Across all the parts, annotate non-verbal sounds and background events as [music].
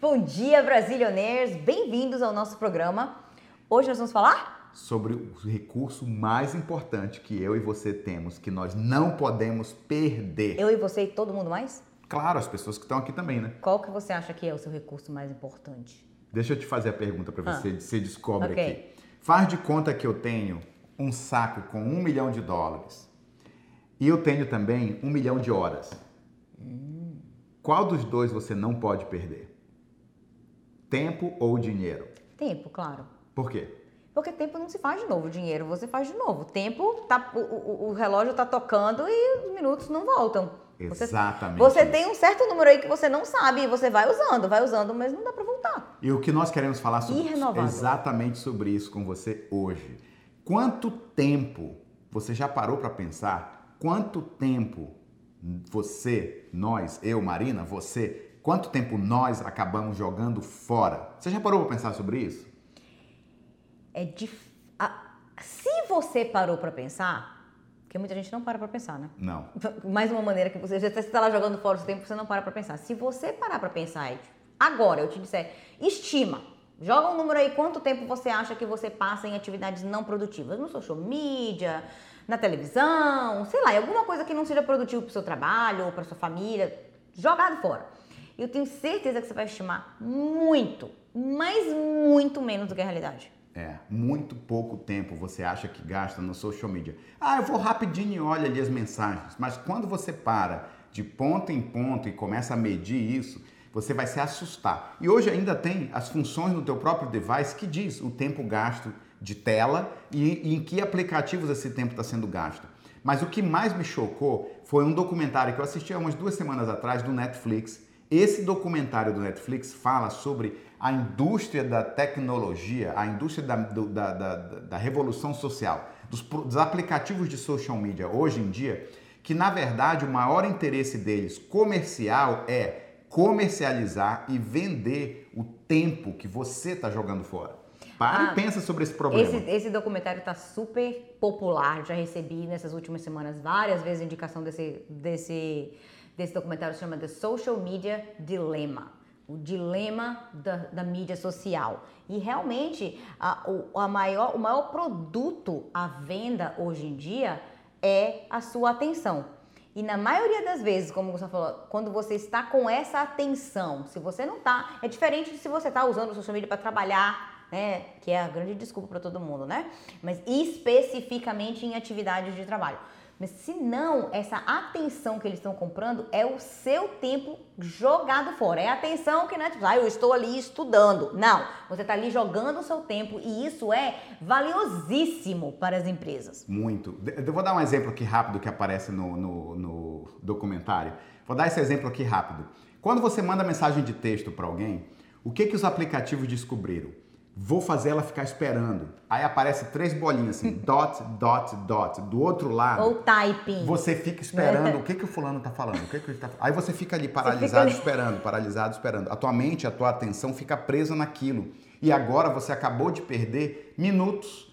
Bom dia, Brasilionaires! Bem-vindos ao nosso programa. Hoje nós vamos falar sobre o recurso mais importante que eu e você temos, que nós não podemos perder. eu e você e todo mundo mais? Claro, as pessoas que estão aqui também, né? Qual que você acha que é o seu recurso mais importante? Deixa eu te fazer a pergunta para Ah. você, você descobre Ok. aqui. Faz de conta que eu tenho um saco com um milhão de dólares e eu tenho também um milhão de horas. Hum. Qual dos dois você não pode perder? Tempo ou dinheiro? Tempo, claro. Por quê? Porque tempo não se faz de novo, dinheiro você faz de novo. Tempo, tá, o, o- o relógio tá tocando e os minutos não voltam. Você- Exatamente. Você isso. tem um certo número aí que você não sabe e você vai usando, vai usando, mas não dá pra voltar. E o que nós queremos falar sobre, exatamente sobre isso com você hoje. Quanto tempo você já parou para pensar? Quanto tempo você, nós, eu, Marina, você, quanto tempo nós acabamos jogando fora? Você já parou para pensar sobre isso? É dif... a- Se você parou pra pensar, porque muita gente não para pra pensar, né? Não. [laughs] Mais uma maneira que você já está lá jogando fora o seu tempo, você não para pra pensar. Se você parar pra pensar, e agora eu te disser, estima, joga um número aí, quanto tempo você acha que você passa em atividades não produtivas, no social media, na televisão, sei lá, em alguma coisa que não seja produtivo pro seu trabalho ou pra sua família, jogado fora. Eu tenho certeza que você vai estimar muito, mas muito menos do que a realidade. É, muito pouco tempo você acha que gasta no social media. Ah, eu vou rapidinho e olho ali as mensagens. Mas quando você para de ponto em ponto e começa a medir isso, você vai se assustar. E hoje ainda tem as funções no teu próprio device que diz o tempo gasto de tela e, e em que aplicativos esse tempo está sendo gasto. Mas o que mais me chocou foi um documentário que eu assisti há umas duas semanas atrás do Netflix. Esse documentário do Netflix fala sobre a indústria da tecnologia, a indústria da, do- da, da, da revolução social, dos, dos aplicativos de social media hoje em dia, que na verdade o maior interesse deles comercial é comercializar e vender o tempo que você está jogando fora. Para Ah, e pensa sobre esse problema. Esse, esse documentário está super popular. Já recebi nessas últimas semanas várias vezes indicação desse, desse, desse documentário. Se chama The Social Media Dilemma. O dilema da, da mídia social. E realmente, a, o, a maior, o maior produto à venda hoje em dia é a sua atenção. E na maioria das vezes, como você falou, quando você está com essa atenção, se você não está, é diferente de se você está usando o social media para trabalhar, né? Que é a grande desculpa para todo mundo, né? Mas especificamente em atividades de trabalho. Mas se não, essa atenção que eles estão comprando é o seu tempo jogado fora. É a atenção que não é tipo, ah, eu estou ali estudando. Não, você está ali jogando o seu tempo e isso é valiosíssimo para as empresas. Muito. Eu vou dar um exemplo aqui rápido que aparece no, no- no documentário. Vou dar esse exemplo aqui rápido. Quando você manda mensagem de texto para alguém, o que, que os aplicativos descobriram? Vou fazer ela ficar esperando. Aí aparece três bolinhas assim, [laughs] dot, dot, dot. Do outro lado, Ou typing. você fica esperando o que, que o fulano tá falando. O que que ele tá... Aí você fica ali fica paralisado ali. esperando, paralisado esperando. A tua mente, a tua atenção fica presa naquilo. E agora você acabou de perder minutos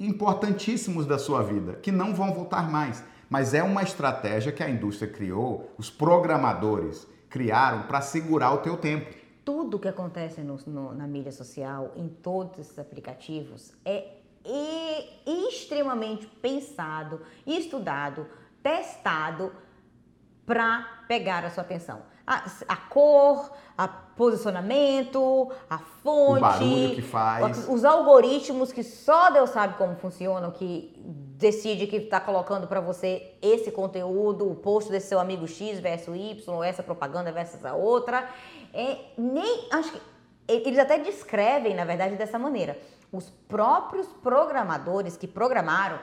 importantíssimos da sua vida, que não vão voltar mais. Mas é uma estratégia que a indústria criou, os programadores criaram para segurar o teu tempo. Tudo que acontece no- no- na mídia social, em todos esses aplicativos, é extremamente pensado, estudado, testado para pegar a sua atenção. A, a cor, a posicionamento, a fonte, O barulho que faz. os algoritmos que só Deus sabe como funcionam, que decide que está colocando para você esse conteúdo, o post desse seu amigo X versus Y, essa propaganda versus a outra. É, nem acho que eles até descrevem, na verdade, dessa maneira. Os próprios programadores que programaram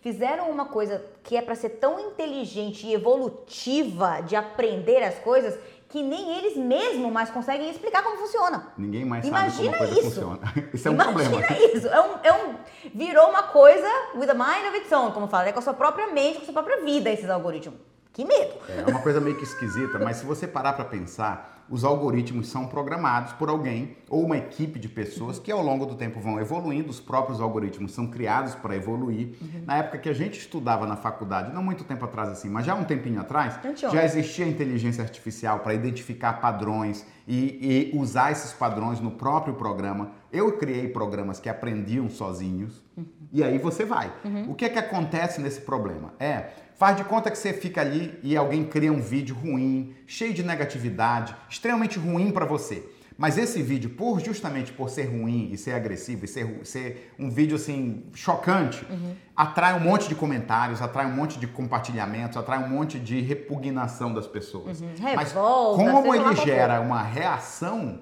fizeram uma coisa que é para ser tão inteligente e evolutiva de aprender as coisas que nem eles mesmos mais conseguem explicar como funciona. Ninguém mais Imagina sabe como isso. funciona. [laughs] Isso é um Imagina problema. isso. É um, é um, virou uma coisa with a mind of its own, como fala, é com a sua própria mente, com a sua própria vida esses algoritmos. Que medo. É uma coisa meio que esquisita, mas se você parar para pensar, os algoritmos são programados por alguém ou uma equipe de pessoas que ao longo do tempo vão evoluindo, os próprios algoritmos são criados para evoluir. Uhum. Na época que a gente estudava na faculdade, não muito tempo atrás assim, mas já um tempinho atrás, já existia inteligência artificial para identificar padrões e, e, usar esses padrões no próprio programa. Eu criei programas que aprendiam sozinhos uhum. e aí você vai. Uhum. O que é que acontece nesse problema? É Faz de conta que você fica ali e alguém cria um vídeo ruim, cheio de negatividade, extremamente ruim para você. Mas esse vídeo, por justamente por ser ruim e ser agressivo e ser, ser um vídeo assim chocante, uhum. atrai um monte de comentários, atrai um monte de compartilhamentos, atrai um monte de repugnação das pessoas. Uhum. Mas como ele gera uma reação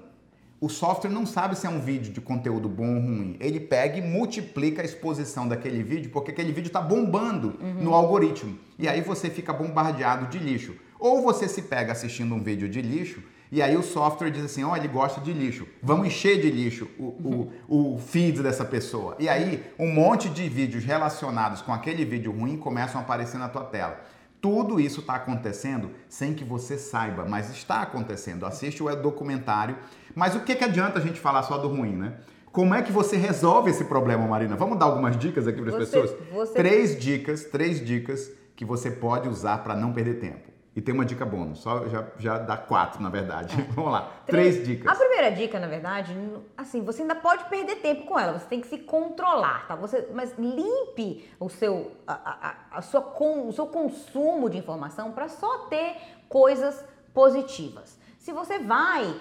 o software não sabe se é um vídeo de conteúdo bom ou ruim. Ele pega e multiplica a exposição daquele vídeo, porque aquele vídeo está bombando uhum. no algoritmo. E aí você fica bombardeado de lixo. Ou você se pega assistindo um vídeo de lixo, e aí o software diz assim: ó, oh, ele gosta de lixo, vamos encher de lixo o, o, o feed dessa pessoa. E aí um monte de vídeos relacionados com aquele vídeo ruim começam a aparecer na tua tela. Tudo isso está acontecendo sem que você saiba, mas está acontecendo. Assiste o documentário. Mas o que, que adianta a gente falar só do ruim, né? Como é que você resolve esse problema, Marina? Vamos dar algumas dicas aqui para as pessoas? Você... Três dicas, três dicas que você pode usar para não perder tempo. E tem uma dica bônus, só já, já dá quatro, na verdade. É. [laughs] Vamos lá, três, três, dicas. A primeira dica, na verdade, assim, você ainda pode perder tempo com ela, você tem que se controlar, tá? Você, mas limpe o seu, a, a, a sua, com, o seu consumo de informação para só ter coisas positivas. Se você vai,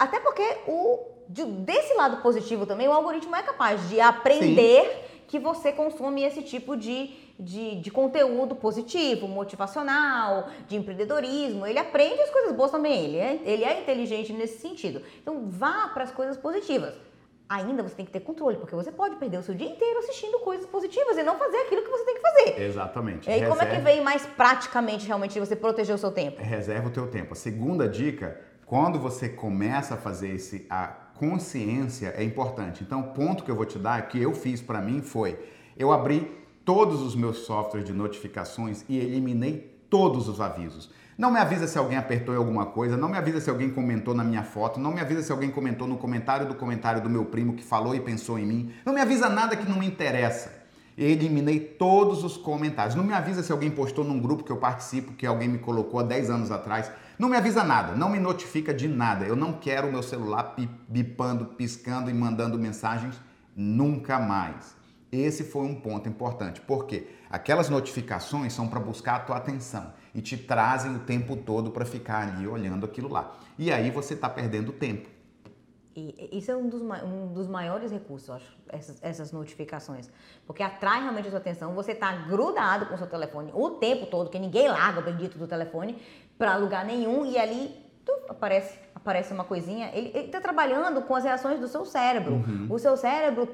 até porque o, de, desse lado positivo também, o algoritmo é capaz de aprender Sim. Que você consome esse tipo de de, de conteúdo positivo, motivacional, de empreendedorismo. Ele aprende as coisas boas também. Ele é, ele é inteligente nesse sentido. Então, vá para as coisas positivas. Ainda você tem que ter controle, porque você pode perder o seu dia inteiro assistindo coisas positivas e não fazer aquilo que você tem que fazer. Exatamente. E aí, como é que vem mais praticamente realmente você proteger o seu tempo? Reserva o teu tempo. A segunda dica, quando você começa a fazer esse, a consciência é importante. Então, o ponto que eu vou te dar, que eu fiz para mim foi, eu abri todos os meus softwares de notificações e eliminei todos os avisos. Não me avisa se alguém apertou em alguma coisa, não me avisa se alguém comentou na minha foto, não me avisa se alguém comentou no comentário do comentário do meu primo que falou e pensou em mim. Não me avisa nada que não me interessa. Eliminei todos os comentários. Não me avisa se alguém postou num grupo que eu participo, que alguém me colocou há 10 anos atrás. Não me avisa nada, não me notifica de nada. Eu não quero o meu celular bipando, piscando e mandando mensagens nunca mais. Esse foi um ponto importante, porque aquelas notificações são para buscar a tua atenção e te trazem o tempo todo para ficar ali olhando aquilo lá. E aí você está perdendo tempo. E isso é um dos, um dos maiores recursos, eu acho, essas, essas notificações. Porque atrai realmente a sua atenção, você está grudado com o seu telefone o tempo todo, que ninguém larga o bendito do telefone para lugar nenhum, e ali tu, aparece, aparece uma coisinha. Ele está trabalhando com as reações do seu cérebro. Uhum. O seu cérebro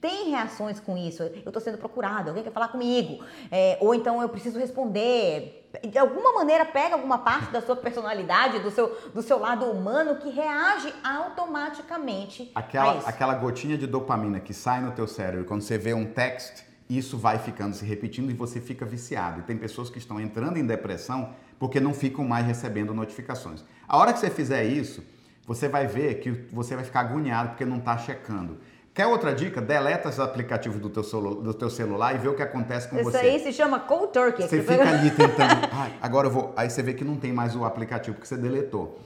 tem reações com isso. Eu estou sendo procurado, alguém quer falar comigo. É, ou então eu preciso responder. De alguma maneira pega alguma parte da sua personalidade, do seu, do seu lado humano que reage automaticamente. Aquela, aquela gotinha de dopamina que sai no teu cérebro quando você vê um text, isso vai ficando se repetindo e você fica viciado. E tem pessoas que estão entrando em depressão porque não ficam mais recebendo notificações. A hora que você fizer isso, você vai ver que você vai ficar agoniado porque não está checando. Quer outra dica? Deleta os aplicativos do teu, do teu celular e vê o que acontece com Isso você. Isso aí se chama cold turkey. Você fica ali tentando. [laughs] Agora eu vou. Aí você vê que não tem mais o aplicativo porque você deletou.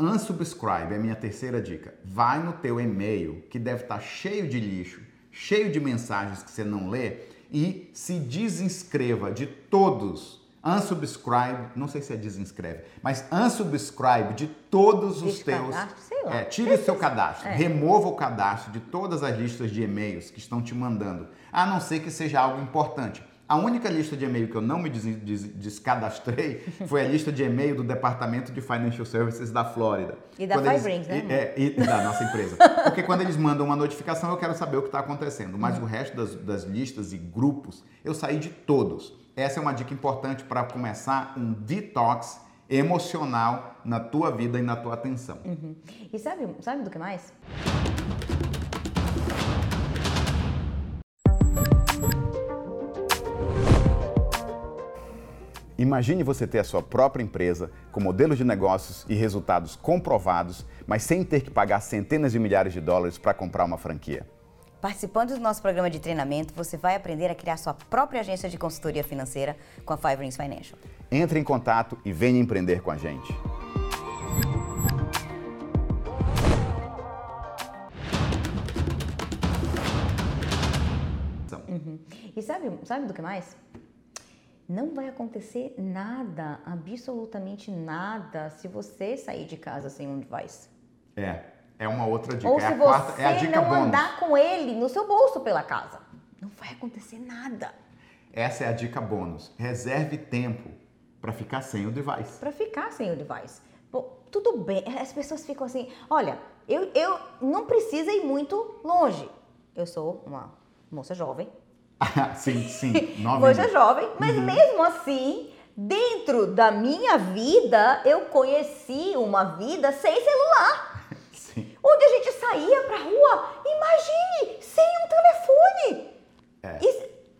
Unsubscribe é a minha terceira dica. Vai no teu e-mail, que deve estar cheio de lixo, cheio de mensagens que você não lê, e se desinscreva de todos unsubscribe, não sei se é desinscreve, mas unsubscribe de todos os teus. Sei lá. É, tire o seu cadastro, é. remova o cadastro de todas as listas de e-mails que estão te mandando, a não ser que seja algo importante. A única lista de e-mail que eu não me des des descadastrei [laughs] foi a lista de e-mail do Departamento de Financial Services da Flórida. E da Firebrings, né? É, e da nossa empresa. [laughs] Porque quando eles mandam uma notificação, eu quero saber o que está acontecendo. Mas uhum. o resto das, das listas e grupos, eu saí de todos. Essa é uma dica importante para começar um detox emocional na tua vida e na tua atenção. Uhum. E sabe, sabe do que mais? Imagine você ter a sua própria empresa com modelos de negócios e resultados comprovados, mas sem ter que pagar centenas de milhares de dólares para comprar uma franquia. Participando do nosso programa de treinamento, você vai aprender a criar sua própria agência de consultoria financeira com a Five Rings Financial. Entre em contato e venha empreender com a gente. Uhum. E sabe, sabe do que mais? Não vai acontecer nada, absolutamente nada, se você sair de casa sem um device. É, é uma outra dica. Ou é se você quarta, é a dica não bônus. andar com ele no seu bolso pela casa. Não vai acontecer nada. Essa é a dica bônus. Reserve tempo para ficar sem o device. Para ficar sem o device. Pô, tudo bem, as pessoas ficam assim, olha, eu, eu não precisa ir muito longe. Eu sou uma moça jovem, Ah, [laughs] sim, sim. Nove moça minutos. jovem, mas mesmo assim, dentro da minha vida, eu conheci uma vida sem celular. [laughs] Sim. Onde a gente saía pra rua, imagine, sem um telefone. É.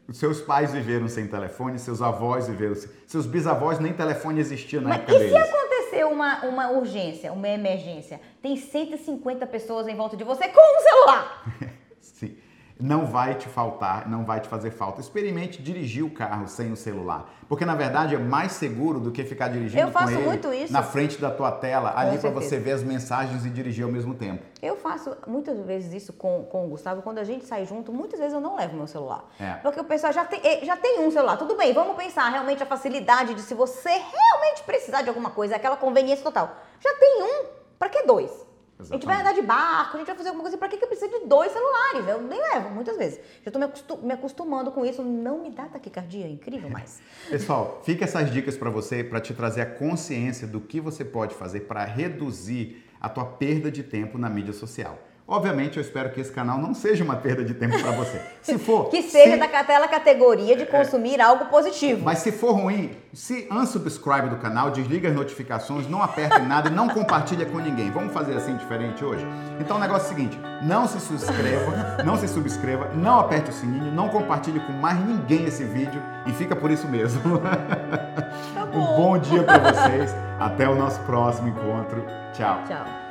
Os seus pais viveram sem telefone, seus avós viveram sem... Seus bisavós nem telefone existia na Mas época e se deles. acontecer uma, uma urgência, uma emergência? Tem 150 pessoas em volta de você com um celular. [laughs] Sim. Não vai te faltar, não vai te fazer falta. Experimente dirigir o carro sem o celular. Porque, na verdade, é mais seguro do que ficar dirigindo Eu faço com ele muito isso. na frente da tua tela, ali para você ver as mensagens e dirigir ao mesmo tempo. Eu faço muitas vezes isso com, com o Gustavo. Quando a gente sai junto, muitas vezes eu não levo meu celular. É. Porque o pessoal já tem, eh, já tem um celular. Tudo bem, vamos pensar realmente a facilidade de se você realmente precisar de alguma coisa, aquela conveniência total. Já tem um, pra que dois? A gente vai andar de barco, a gente vai fazer alguma coisa, pra que que eu preciso de dois celulares? Eu nem levo, muitas vezes. Já tô me, acostu- me acostumando com isso, não me dá taquicardia, é incrível, mas... [laughs] Pessoal, fica essas dicas para você, para te trazer a consciência do que você pode fazer para reduzir a tua perda de tempo na mídia social. Obviamente, eu espero que esse canal não seja uma perda de tempo para você. Se for, [laughs] Que seja se- daquela categoria de consumir algo positivo. Mas se for ruim, se unsubscribe do canal, desliga as notificações, não aperte nada e não compartilha com ninguém. Vamos fazer assim diferente hoje? Então o negócio é o seguinte, não se subscreva, não se subscreva, não aperte o sininho, não compartilhe com mais ninguém esse vídeo e fica por isso mesmo. [laughs] Tá Um bom dia para vocês, até o nosso próximo encontro. Tchau. Tchau.